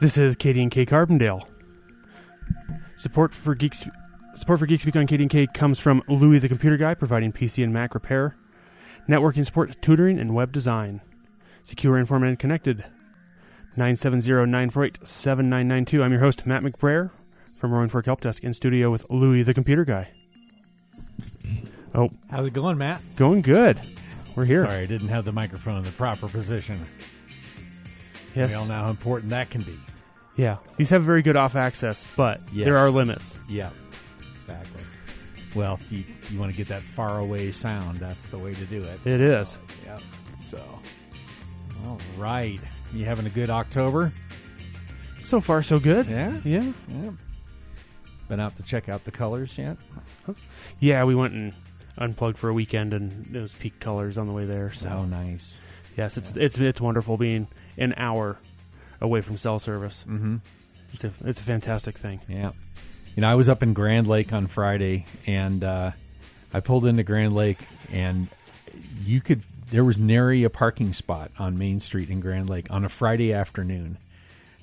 This is KDNK Carbondale. Support for Geeks support for Geek Speak on KDNK comes from Louis the Computer Guy, providing PC and Mac repair, networking support, tutoring, and web design. Secure, informed, and connected. 970-948-7992. I'm your host, Matt McBrayer from Roaring Fork Help Desk in studio with Louis the Computer Guy. Oh, How's it going, Matt? going good. We're here. Sorry, I didn't have the microphone in the proper position. Yes. We all know how important that can be. Yeah. These have very good off-axis, but Yes. there are limits. Yeah, exactly. Well, if you, you want to get that far away sound, that's the way to do it. It is. Yeah. So, all right. You having a good October? So far, so good. Yeah. Yeah. Yeah. Been out to check out the colors yet? Yeah, we went and unplugged for a weekend, and it was peak colors on the way there. So Oh, nice. Yes, it's it's it's wonderful being an hour away from cell service. Mm-hmm. It's a it's a fantastic thing. Yeah. You know, I was up in Grand Lake on Friday, and uh, I pulled into Grand Lake, and you could there was nary a parking spot on Main Street in Grand Lake on a Friday afternoon.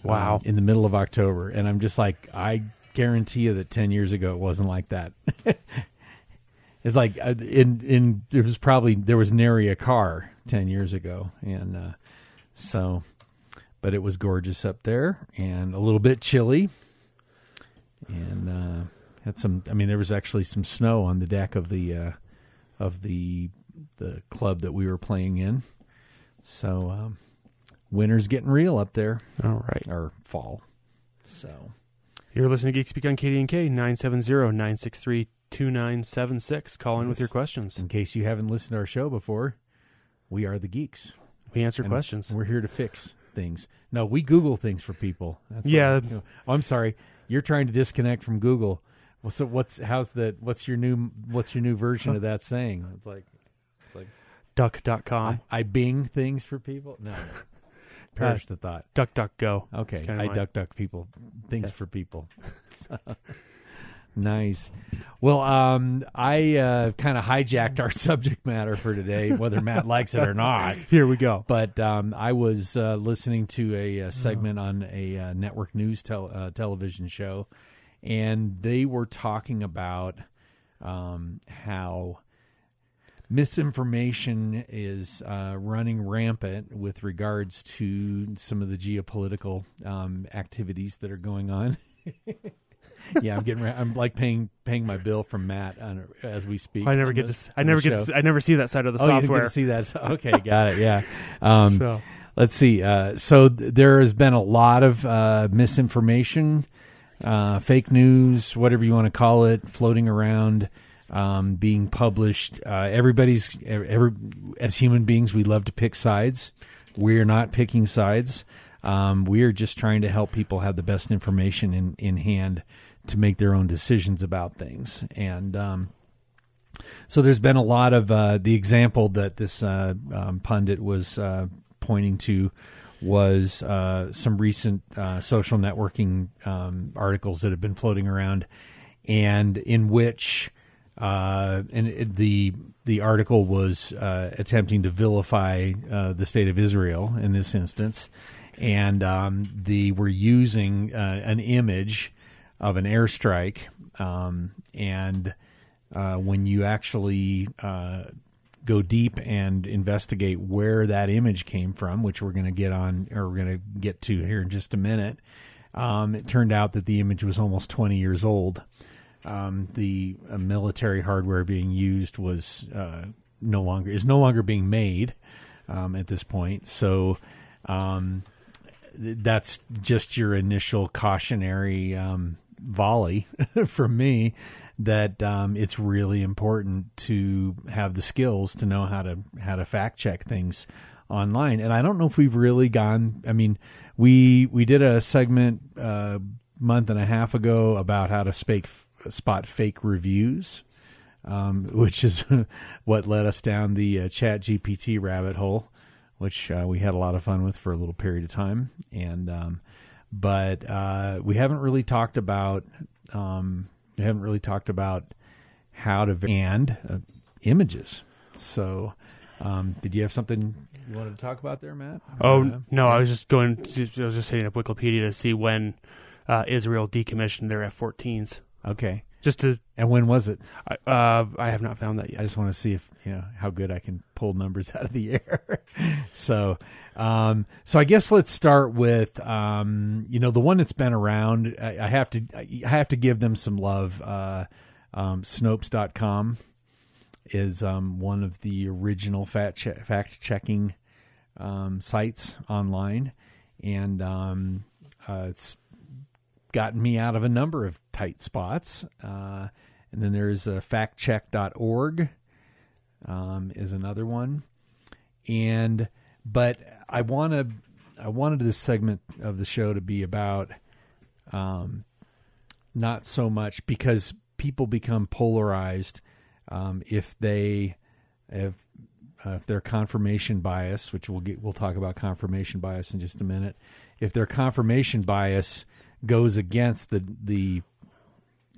Wow. um, in the middle of October, and I'm just like, I guarantee you that ten years ago it wasn't like that. it's like uh, in in there was probably there was nary a car ten years ago, and uh, so, but it was gorgeous up there and a little bit chilly, and uh, had some. I mean, there was actually some snow on the deck of the uh, of the the club that we were playing in. So, um, winter's getting real up there, All right. or fall. So, You're listening to Geek Speak on KD and 970-963-2976. Call in with your questions. in case you haven't listened to our show before, we are the geeks. We answer And questions. We're here to fix things. No, we Google things for people. That's Yeah. what we do. Oh, I'm sorry. You're trying to disconnect from Google. Well, so what's how's the what's your new what's your new version of that saying? It's like it's like Duck.com. I, I Bing things for people. No, perish the thought. Duck Duck Go. Okay, I mine. duck duck people things Yes. for people. nice. Well, um, I uh, kind of hijacked our subject matter for today, whether Matt likes it or not. Here we go. But um, I was uh, listening to a, uh segment on a uh, network news tel- uh, television show, and they were talking about um, how misinformation is uh, running rampant with regards to some of the geopolitical um, activities that are going on. yeah, I'm getting. I'm like paying paying my bill from Matt on, as we speak. I never get the- to. I never get. To, I never see that side of the Oh, you software. get to see that. So- Okay, got it. Yeah. Um, so Let's see. Uh, so th- there has been a lot of uh, misinformation, uh, fake news, whatever you want to call it, floating around, um, being published. Uh, everybody's every as human beings, we love to pick sides. We're not picking sides. Um, we are just trying to help people have the best information in in hand to make their own decisions about things. And um, so there's been a lot of uh, the example that this uh, um, pundit was uh, pointing to was uh, some recent uh, social networking um, articles that have been floating around, and in which uh, and it, the the article was attempting to vilify the state of Israel in this instance, and um, they were using an image of an airstrike, um, and uh, when you actually uh, go deep and investigate where that image came from, which we're going to get on or we're going to get to here in just a minute, um, it turned out that the image was almost 20 years old. Um, the uh, military hardware being used was uh, no longer is no longer being made um, at this point. So um, th- that's just your initial cautionary um, volley from me that um, it's really important to have the skills to know how to how to fact check things online. And I don't know if we've really gone. I mean, we we did a segment a month and a half ago about how to spake, spot fake reviews. Um, which is what led us down the uh, Chat GPT rabbit hole, which uh, we had a lot of fun with for a little period of time. And um, but uh, we haven't really talked about um, we haven't really talked about how to and uh, images. So Um, did you have something you wanted to talk about there, Matt? Oh Uh, no, I was just going. To, I was just hitting up Wikipedia to see when uh, Israel decommissioned their F-14s. okay. Just to, And when was it? I- uh, I have not found that yet I just want to see if you know how good I can pull numbers out of the air. so, um, so I guess let's start with um, you know the one that's been around. I, I have to I have to give them some love. Uh, um, Snopes.com is um, one of the original fact che- fact checking um, sites online, and um, uh, it's gotten me out of a number of tight spots. Uh, and then there's uh, factcheck.org um, is another one. And but I want to I wanted this segment of the show to be about um, not so much because people become polarized um, if they if uh, if their confirmation bias, which we'll get we'll talk about confirmation bias in just a minute, if their confirmation bias goes against the the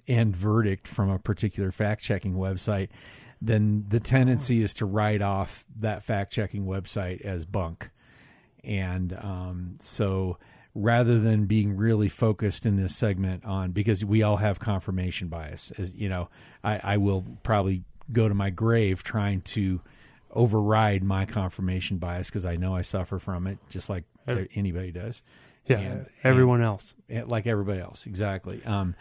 end verdict from a particular fact checking website, then the tendency is to write off that fact checking website as bunk. And um, so rather than being really focused in this segment on because we all have confirmation bias, as you know, I, I will probably go to my grave trying to override my confirmation bias because I know I suffer from it just like anybody does. Yeah, And- everyone else. Yeah, like everybody else exactly um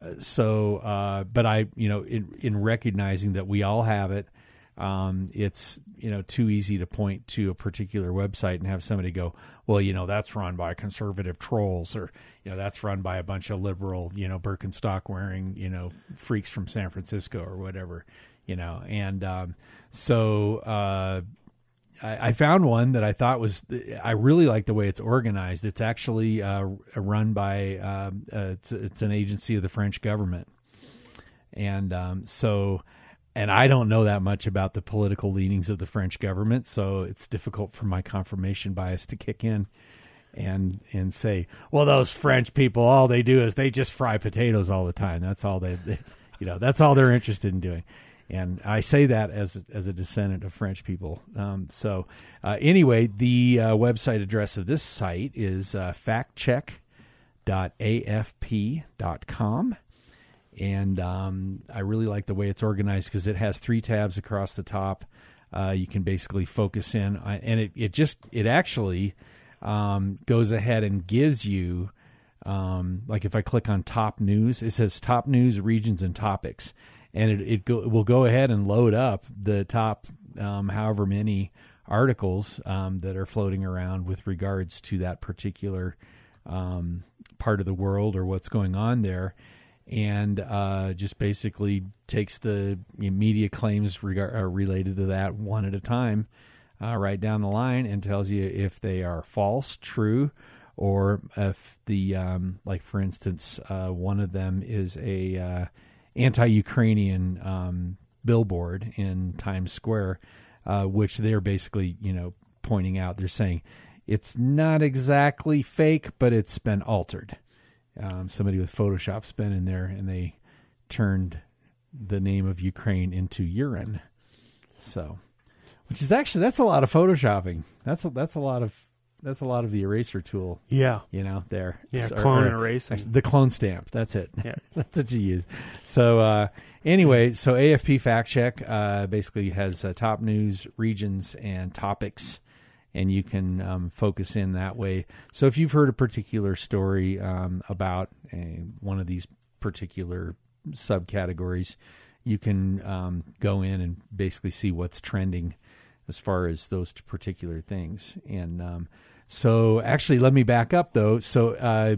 uh, so uh but i you know in in recognizing that we all have it um it's you know too easy to point to a particular website and have somebody go well you know that's run by conservative trolls or you know that's run by a bunch of liberal you know birkenstock wearing you know freaks from san francisco or whatever you know and um so uh I, found one that I thought was I really like the way it's organized. It's actually uh, run by um, uh, it's, it's an agency of the French government, and um, so and I don't know that much about the political leanings of the French government, so it's difficult for my confirmation bias to kick in and and say, well, those French people, all they do is they just fry potatoes all the time. That's all they, they you know, that's all they're interested in doing. And I say that as as a descendant of French people. Um, so uh, anyway, the uh, website address of this site is uh, factcheck.afp.com. And um, I really like the way it's organized because it has three tabs across the top. Uh, you can basically focus in, on, and it, it just it actually um, goes ahead and gives you um, like if I click on top news, it says top news regions and topics, and it it, go, it will go ahead and load up the top um, however many articles um, that are floating around with regards to that particular um, part of the world or what's going on there, and uh, just basically takes the media claims regard, uh, related to that one at a time, uh, right down the line, and tells you if they are false, true, or if the um, like for instance, uh, one of them is a uh, anti-Ukrainian um, billboard in Times Square, uh, which they're basically you know pointing out. They're saying it's not exactly fake, but it's been altered. Um, somebody with Photoshop's been in there, and they turned the name of Ukraine into urine. So, which is actually that's a lot of photoshopping. That's a, that's a lot of that's a lot of the eraser tool, Yeah, you know. There, yeah. So- clone or- and erase. Actually, the clone stamp. That's it. Yeah. that's what you use. So uh, anyway, so AFP Fact Check uh, basically has uh, top news, regions, and topics, and you can um, focus in that way. So if you've heard a particular story um, about uh, one of these particular subcategories, you can um, go in and basically see what's trending as far as those particular things. And um, so, actually, let me back up though. So, uh,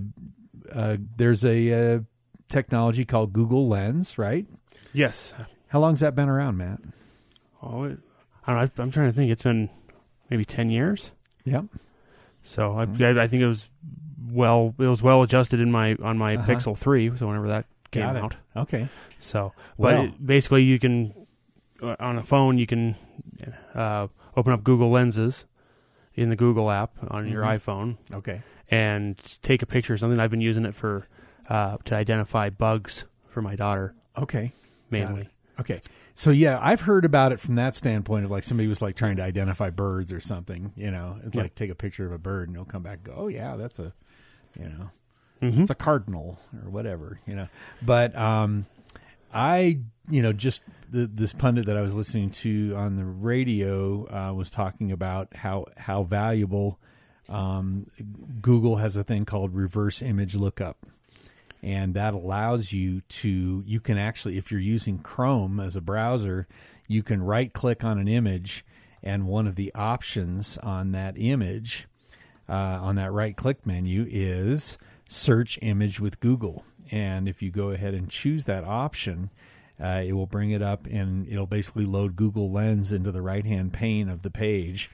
uh, there's a uh, technology called Google Lens, right? yes. How long's that been around, Matt? Oh, it, I don't know. I'm trying to think. It's been maybe ten years. Yep. So I, Mhm. I, I think it was well. It was well adjusted in my on my Uh-huh. Pixel three. So whenever that came out. Okay. So, but Well. it, basically, you can uh, on a phone you can uh, open up Google Lenses in the Google app on your Mhm. iPhone Okay. and take a picture of something. I've been using it for uh, to identify bugs for my daughter Okay. mainly. Okay. So yeah, I've heard about it from that standpoint of like somebody was like trying to identify birds or something. You know, it's Yeah. like take a picture of a bird and it'll come back. and go, oh yeah, that's a, you know, Mhm. it's a cardinal or whatever. You know, but um, I you know just the, this pundit that I was listening to on the radio uh, was talking about how how valuable um, Google has a thing called reverse image lookup. And that allows you to you can actually if you're using chrome as a browser you can right click on an image and one of the options on that image uh, on that right click menu is search image with google and if you go ahead and choose that option uh, it will bring it up and it'll basically load google lens into the right hand pane of the page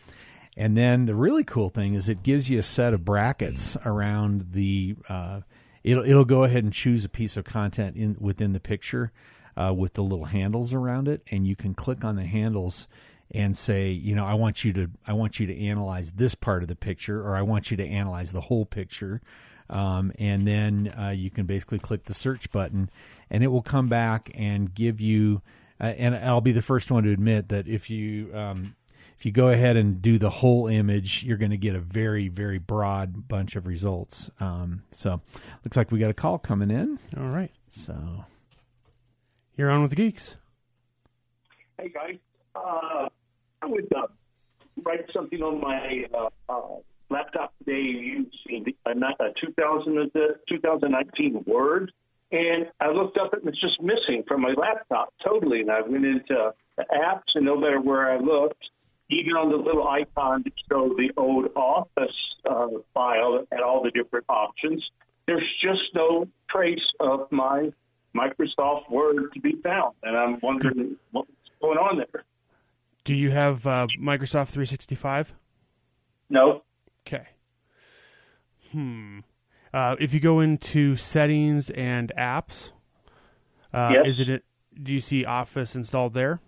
and then the really cool thing is it gives you a set of brackets around the. Uh, it'll it'll go ahead and choose a piece of content in within the picture uh, with the little handles around it, and you can click on the handles and say, you know, I want you to I want you to analyze this part of the picture, or I want you to analyze the whole picture. Um, and then uh, you can basically click the search button, and it will come back and give you. Uh, and I'll be the first one to admit that if you um, if you go ahead and do the whole image, you're going to get a very, very broad bunch of results. Um, so, looks like we got a call coming in. All right. So, You're on with the geeks. Hey guys, uh, I would uh, write something on my uh, uh, laptop today using the, a uh, 2000, uh, 2019 Word, and I looked up it and it's just missing from my laptop totally. And I went into the apps, and no matter where I looked, even on the little icon that showed the old Office uh, file and all the different options, there's just no trace of my Microsoft Word to be found, and I'm wondering what's going on there. Do you have uh, Microsoft 365? No. Okay. Hmm. Uh, if you go into settings and apps, uh, Yes. is it? Do you see Office installed there,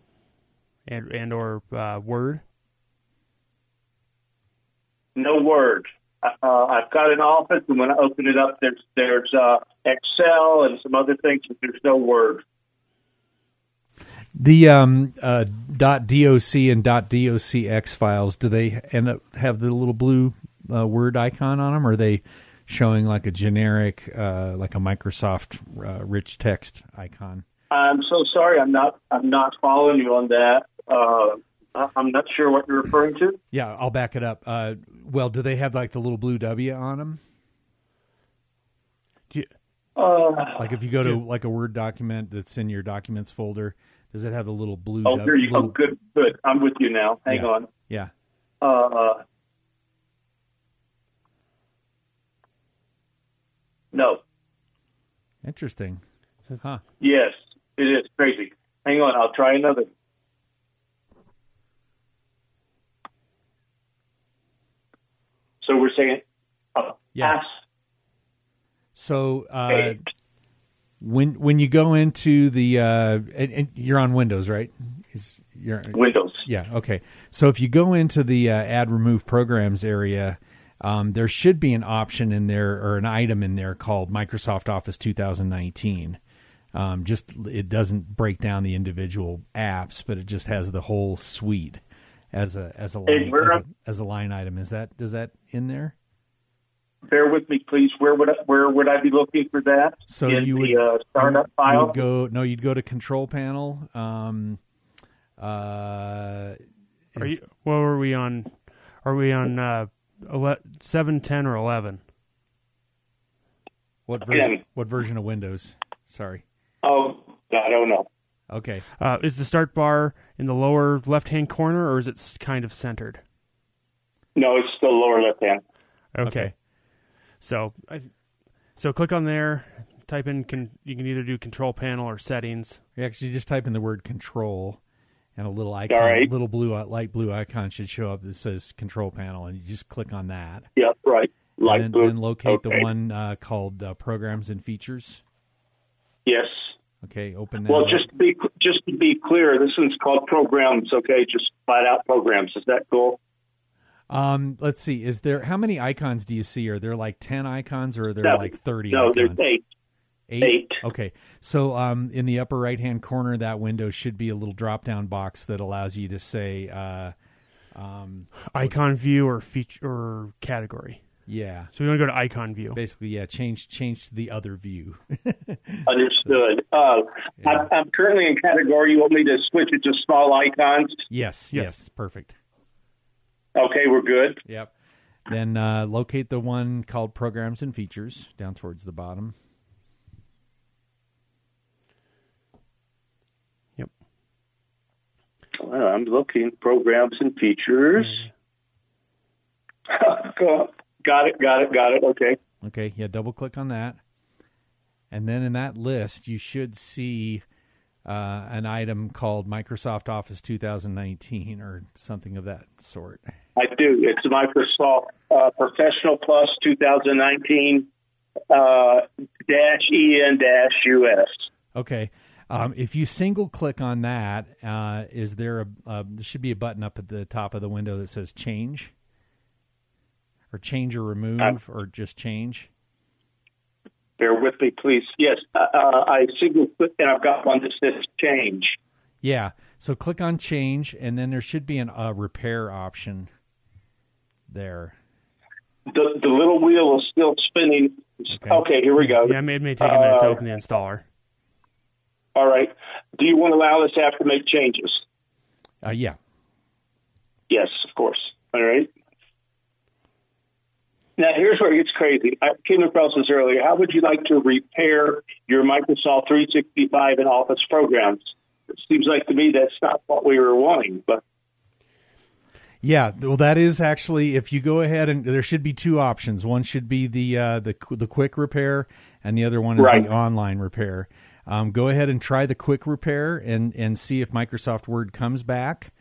and and or uh, Word? No word. Uh, I've got an office, and when I open it up, there's there's uh, Excel and some other things, but there's no word. The um, uh, .doc and .docx files, do they end up have the little blue uh, word icon on them, or are they showing like a generic, uh, like a Microsoft uh, rich text icon? I'm so sorry. I'm not. I'm not following you on that. Uh, I'm not sure what you're referring to. Yeah, I'll back it up. Uh, well, do they have like the little blue W on them? Do you, Uh, Like if you go to like a Word document that's in your documents folder, does it have the little blue? oh, here you go. little- Good, good. I'm with you now. Hang Yeah. on. Yeah. Uh, no. Interesting. Huh. Yes, it is crazy. Hang on. I'll try another. So we're saying, uh, Yeah. So uh, when when you go into the uh, and, and you're on Windows, right? Is you're Windows. yeah okay. So if you go into the uh, add remove programs area, um, there should be an option in there or an item in there called Microsoft Office 2019. Um, just it doesn't break down the individual apps, but it just has the whole suite as a as a line, as, a, as a line item. Is that is that in there? Bear with me, please. Where would I, where would I be looking for that? So In you would the uh, startup you file. would go no, you'd go to control panel. Um, uh, are you? What were we on? Are we on uh, ele- seven, ten, or eleven? what version? Again. What version of Windows? Sorry. Oh, I don't know. Okay. Uh, is the start bar in the lower left-hand corner, or is it kind of centered? No, it's the lower left hand. Okay. Okay. So, I, so click on there. Type in. Con, you can either do Control Panel or Settings. You actually just type in the word control, and a little icon, All right. little blue uh, light blue icon should show up that says control panel, and you just click on that. Yep, right. Light and then, blue. then locate the one uh, called uh, programs and features. Yes. Okay, open that. Well, up. just to be just to be clear, this one's called programs. Okay, just flat out programs. Is that cool? Um, let's see. Is there how many icons do you see? Are there like ten icons, or are there No. like thirty? No, icons? there's eight. Eight. Eight. Okay. So um, in the upper right hand corner of that window should be a little drop down box that allows you to say, uh, Icon view or feature or category. yeah, So we want to go to icon view. basically, yeah, change change to the other view. Understood. Uh, I'm, I'm currently in category. You want me to switch it to small icons? yes, yes, Yes. perfect. Okay, we're good. Yep. Then uh, locate the one called programs and features down towards the bottom. Yep. Well, I'm looking programs and features. got it. Got it. Got it. Okay. Okay, yeah, double click on that. And then in that list, you should see uh, an item called Microsoft Office 2019 or something of that sort. I do. It's Microsoft uh, Professional Plus 2019 uh, dash en dash us. Okay. Um, if you single click on that, uh, is there a uh, there should be a button up at the top of the window that says change, or change or remove, or just change? Bear with me, please. Yes, uh, uh, I single click and I've got one that says change. Yeah. So click on change, and then there should be an a repair option there. The the little wheel is still spinning. Okay. Okay, here we go. Yeah, it may, it may take a minute to Uh, open the installer. All right. Do you want to allow this app to make changes? Uh, yeah. Yes, of course. All right. Now, here's where it gets crazy. I came across this earlier. How would you like to repair your Microsoft 365 and Office programs? It seems like to me that's not what we were wanting, but Yeah, well, that is actually if you go ahead and there should be two options. One should be the uh, the the quick repair, and the other one is Right. the online repair. Um, go ahead and try the quick repair and and see if Microsoft Word comes back.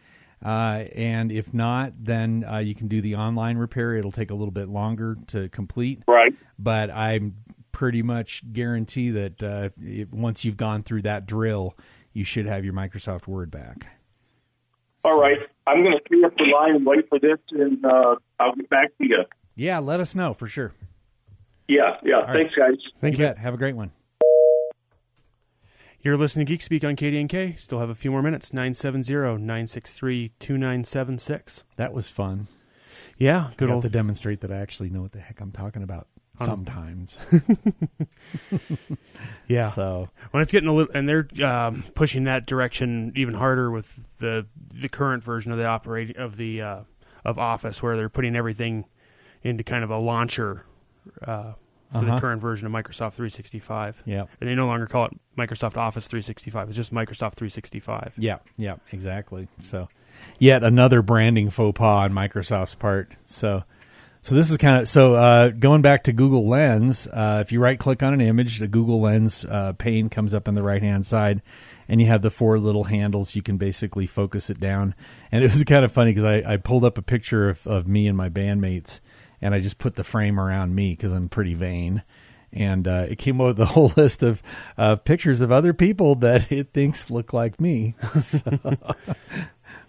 Uh, and if not, then uh, you can do the online repair. It'll take a little bit longer to complete, right. but I'm pretty much guarantee that uh, it, once you've gone through that drill, you should have your Microsoft Word back. All right. I'm going to clear up the line and wait for this, and uh, I'll get back to you. Yeah, let us know for sure. Yeah, yeah. Thanks, guys. Thank you you. bet. Have a great one. You're listening to Geek Speak on KDNK. Still have a few more minutes. 970-963-2976. That was fun. Yeah, Good got old to demonstrate that I actually know what the heck I'm talking about Um, sometimes. Yeah. So when it's getting a little, and they're um, pushing that direction even harder with the the current version of the operating of the uh, of Office, where they're putting everything into kind of a launcher uh, for Uh-huh. the current version of Microsoft 365. yeah, And they no longer call it Microsoft Office 365. It's just Microsoft 365. yeah, yeah, exactly. So yet another branding faux pas on Microsoft's part. So so this is kind of so uh, going back to Google Lens. Uh, if you right click on an image, the Google Lens uh, pane comes up on the right hand side. And you have the four little handles. You can basically focus it down. And it was kind of funny because I, I pulled up a picture of, of me and my bandmates, and I just put the frame around me because I'm pretty vain. And uh, it came up with a whole list of uh, pictures of other people that it thinks look like me. So,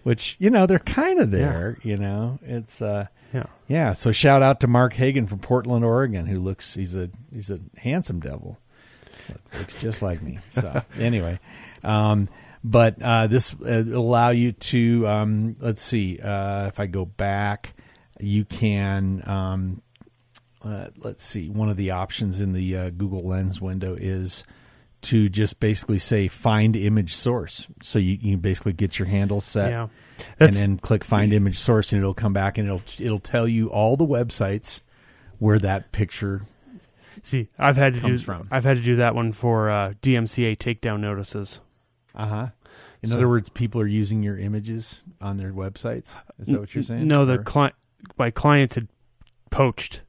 which you know they're kind of there. You know, it's uh, Yeah. yeah. So shout out to Mark Hagan from Portland, Oregon, who looks he's a he's a handsome devil. Looks just like me. So anyway, um, but uh, this uh, allow you to um, let's see uh, if I go back, you can um, uh, let's see one of the options in the uh, Google Lens window is to just basically say find image source. So you, you basically get your handle set Yeah. and then click find image source and it'll come back and it'll it'll tell you all the websites where that picture see, I've had to do from. I've had to do that one for uh, DMCA takedown notices. uh-huh in So- other words people are using your images on their websites is that what you're saying No, the client my clients had poached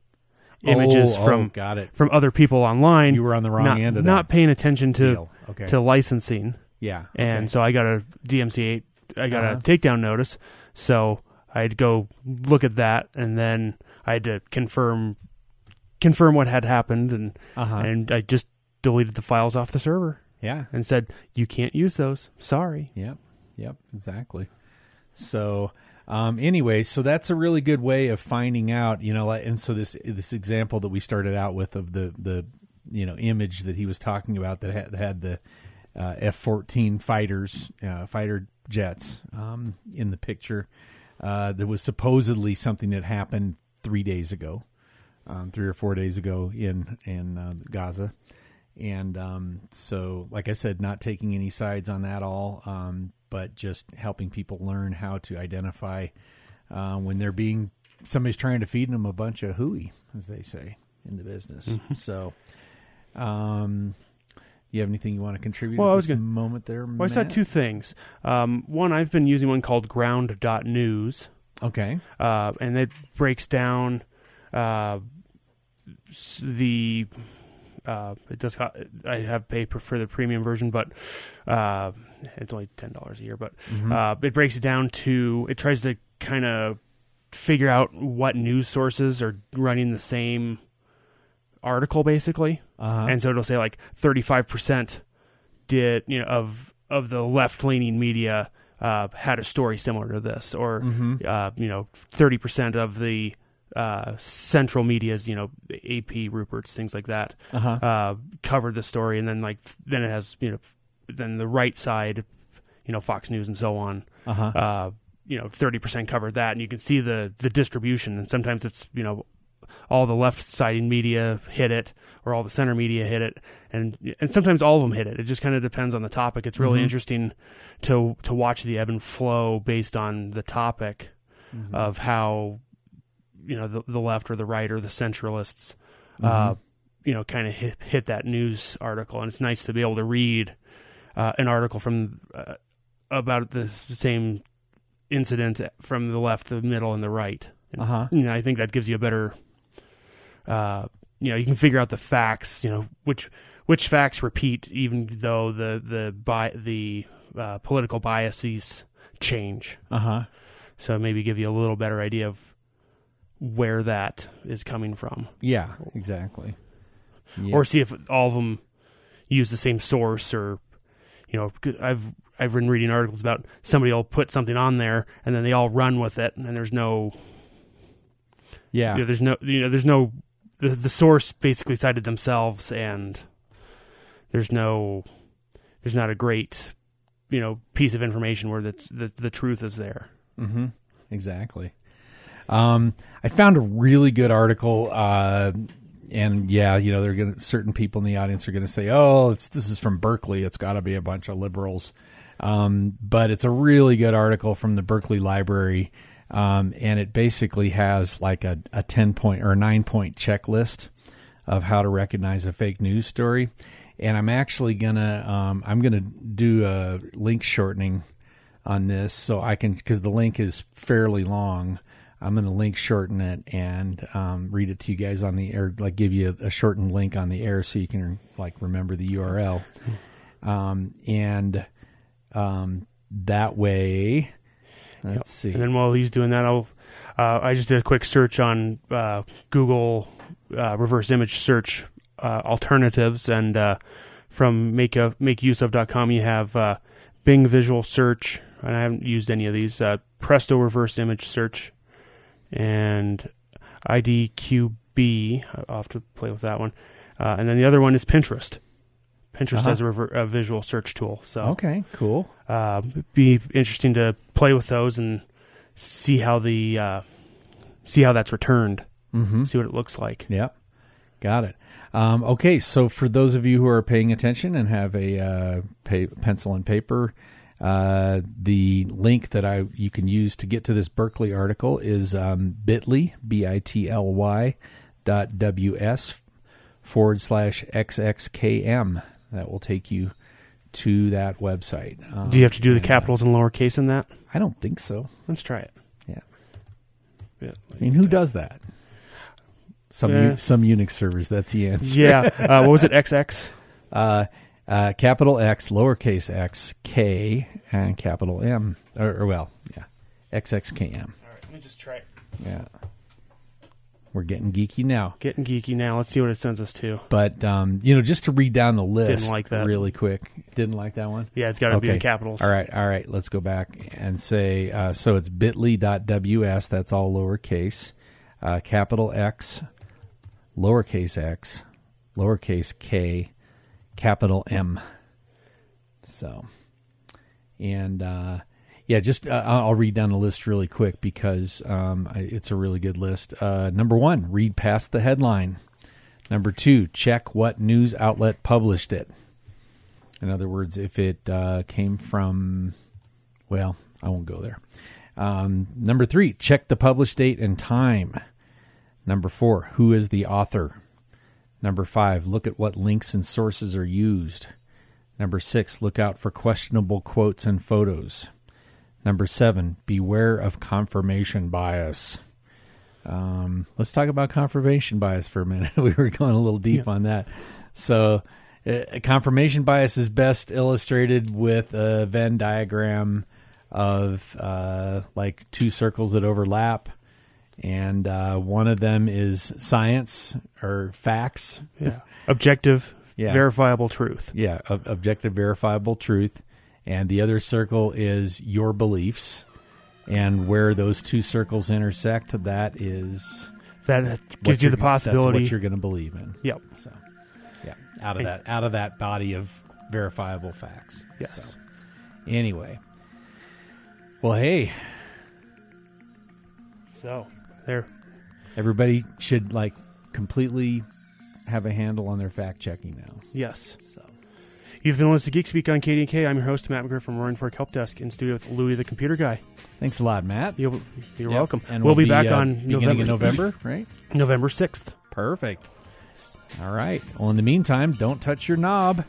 images Oh, oh, from got it from other people online. you were on the wrong not, end of that. not paying attention to okay to licensing, yeah and okay. so I got a DMCA. I got Uh-huh. a takedown notice, so I had to go look at that, and then I had to confirm confirm what had happened, and uh-huh and I just deleted the files off the server yeah and said you can't use those. Sorry. Yep. Yep. Exactly. So, um, anyway, so that's a really good way of finding out, you know, and so this this example that we started out with of the the you know image that he was talking about that had, had the uh, F-14 fighters, uh, fighter jets um, in the picture. Uh, was supposedly something that happened three days ago, um, three or four days ago in in uh, Gaza, and um, so, like I said, not taking any sides on that all, um, but just helping people learn how to identify uh, when they're being somebody's trying to feed them a bunch of hooey, as they say in the business. Mm-hmm. So, um, you have anything you want to contribute Well, at I was this gonna- moment there? Well, I saw Matt? two things. Um, one, I've been using one called Ground.news, Okay. uh, and it breaks down uh, the. Uh, it does. co- I have paid for the premium version, but uh, it's only ten dollars a year. But Mm-hmm. uh, it breaks it down to. It tries to kind of figure out what news sources are running the same article, basically Uh-huh. and so it'll say like 35% did you know of of the left leaning media uh, had a story similar to this or Mm-hmm. uh, you know 30% of the uh, central medias you know AP Reuters things like that uh-huh. uh, covered the story and then like then it has you know then the right side you know Fox News and so on Uh-huh. uh, you know, thirty percent covered that, and you can see the the distribution. And sometimes it's you know, all the left siding media hit it, or all the center media hit it, and and sometimes all of them hit it. It just kind of depends on the topic. It's really Mhm. interesting to to watch the ebb and flow based on the topic Mm-hmm. of how you know the the left or the right or the centralists. Uh, Mhm. you know, kind of hit, hit that news article, and it's nice to be able to read uh, an article from uh, about the same incident from the left, the middle, and the right. And, Uh-huh. You know, I think that gives you a better, uh, you know, you can figure out the facts. You know, which which facts repeat, even though the the bi- the uh, political biases change. Uh-huh. So maybe give you a little better idea of where that is coming from, Yeah, exactly. Yeah. or see if all of them use the same source, or you know, I've I've been reading articles about somebody will put something on there and then they all run with it, and there's no yeah. you know, there's no you know there's no the, the source basically cited themselves and there's no there's not a great you know piece of information where that's the the truth is there Mm-hmm. Exactly. Um, I found a really good article, uh, and yeah, you know, they're gonna certain people in the audience are gonna say, "Oh, this is from Berkeley. It's got to be a bunch of liberals." Um, but it's a really good article from the Berkeley Library, um, and it basically has like a, a ten point or a nine point checklist of how to recognize a fake news story. And I'm actually gonna um, I'm gonna do a link shortening on this so I can because the link is fairly long. I'm going to link shorten it and um, read it to you guys on the air, like give you a, a shortened link on the air so you can like remember the URL. Um, and um, that way, let's see. and then while he's doing that i'll uh, i just did a quick search on uh, google uh, reverse image search uh, alternatives and uh, from make of makeuseof.com you have uh, bing visual search and i haven't used any of these uh, presto reverse image search and idqb i'll have to play with that one uh, and then the other one is pinterest pinterest Uh-huh. has a, rever- a visual search tool so okay, cool. uh, be interesting to play with those and see how the uh, see how that's returned, Mm-hmm. see what it looks like. Yep. Got it. Um, okay, so for those of you who are paying attention and have a uh, pay, pencil and paper, uh, the link that I you can use to get to this Berkeley article is um, bit.ly, B-I-T-L-Y dot W-S forward slash XXKM. That will take you to that website. Um, Do you have to do the uh, capitals and lowercase in that? I don't think so. Let's try it. Yeah. Yeah. I mean, who does that? Some Yeah. U- some Unix servers. That's the answer. Yeah. Uh, what was it? XX. Uh, capital X, lowercase x, K, and capital M. Or, or well, yeah, XXKM. All right. Let me just try it. Yeah. We're getting geeky now. Getting geeky now. Let's see what it sends us to. But, um, you know, just to read down the list Didn't like that. really quick. Didn't like that one? Yeah, it's got to be Okay. the capitals. All right, all right. Let's go back and say uh, so it's bit.ly.ws. That's all lowercase. Uh, capital X, lowercase x, lowercase k, capital M. So, and uh, yeah, just uh, I'll read down the list really quick because um, it's a really good list. Uh, number one, read past the headline. Number two, check what news outlet published it. In other words, if it uh, came from, well, I won't go there. Um, number three, check the published date and time. Number four, who is the author? Number five, look at what links and sources are used. Number six, look out for questionable quotes and photos. Number seven, beware of confirmation bias. Um, let's talk about confirmation bias for a minute. we were going a little deep Yeah. on that. So, uh, confirmation bias is best illustrated with a Venn diagram of uh, like two circles that overlap, and uh, one of them is science or facts. Yeah. Objective, Yeah. verifiable truth. Yeah, ob- objective, verifiable truth. And the other circle is your beliefs. And where those two circles intersect, that is That gives you the possibility. That's what you're going to believe in. Yep. So, yeah, out of Hey. that, out of that body of verifiable facts. Yes. So, anyway, well, hey, So there. everybody should like completely have a handle on their fact checking now. Yes. So, You've been listening to Geek Speak on KDK. I'm your host, Matt McBrayer from Roaring Fork Help Desk in studio with Louis the Computer Guy. thanks a lot, Matt. You'll, you're Yep. welcome. And we'll, be, back uh, on beginning November, of November, right? November 6th. Perfect. All right. Well, in the meantime, don't touch your knob.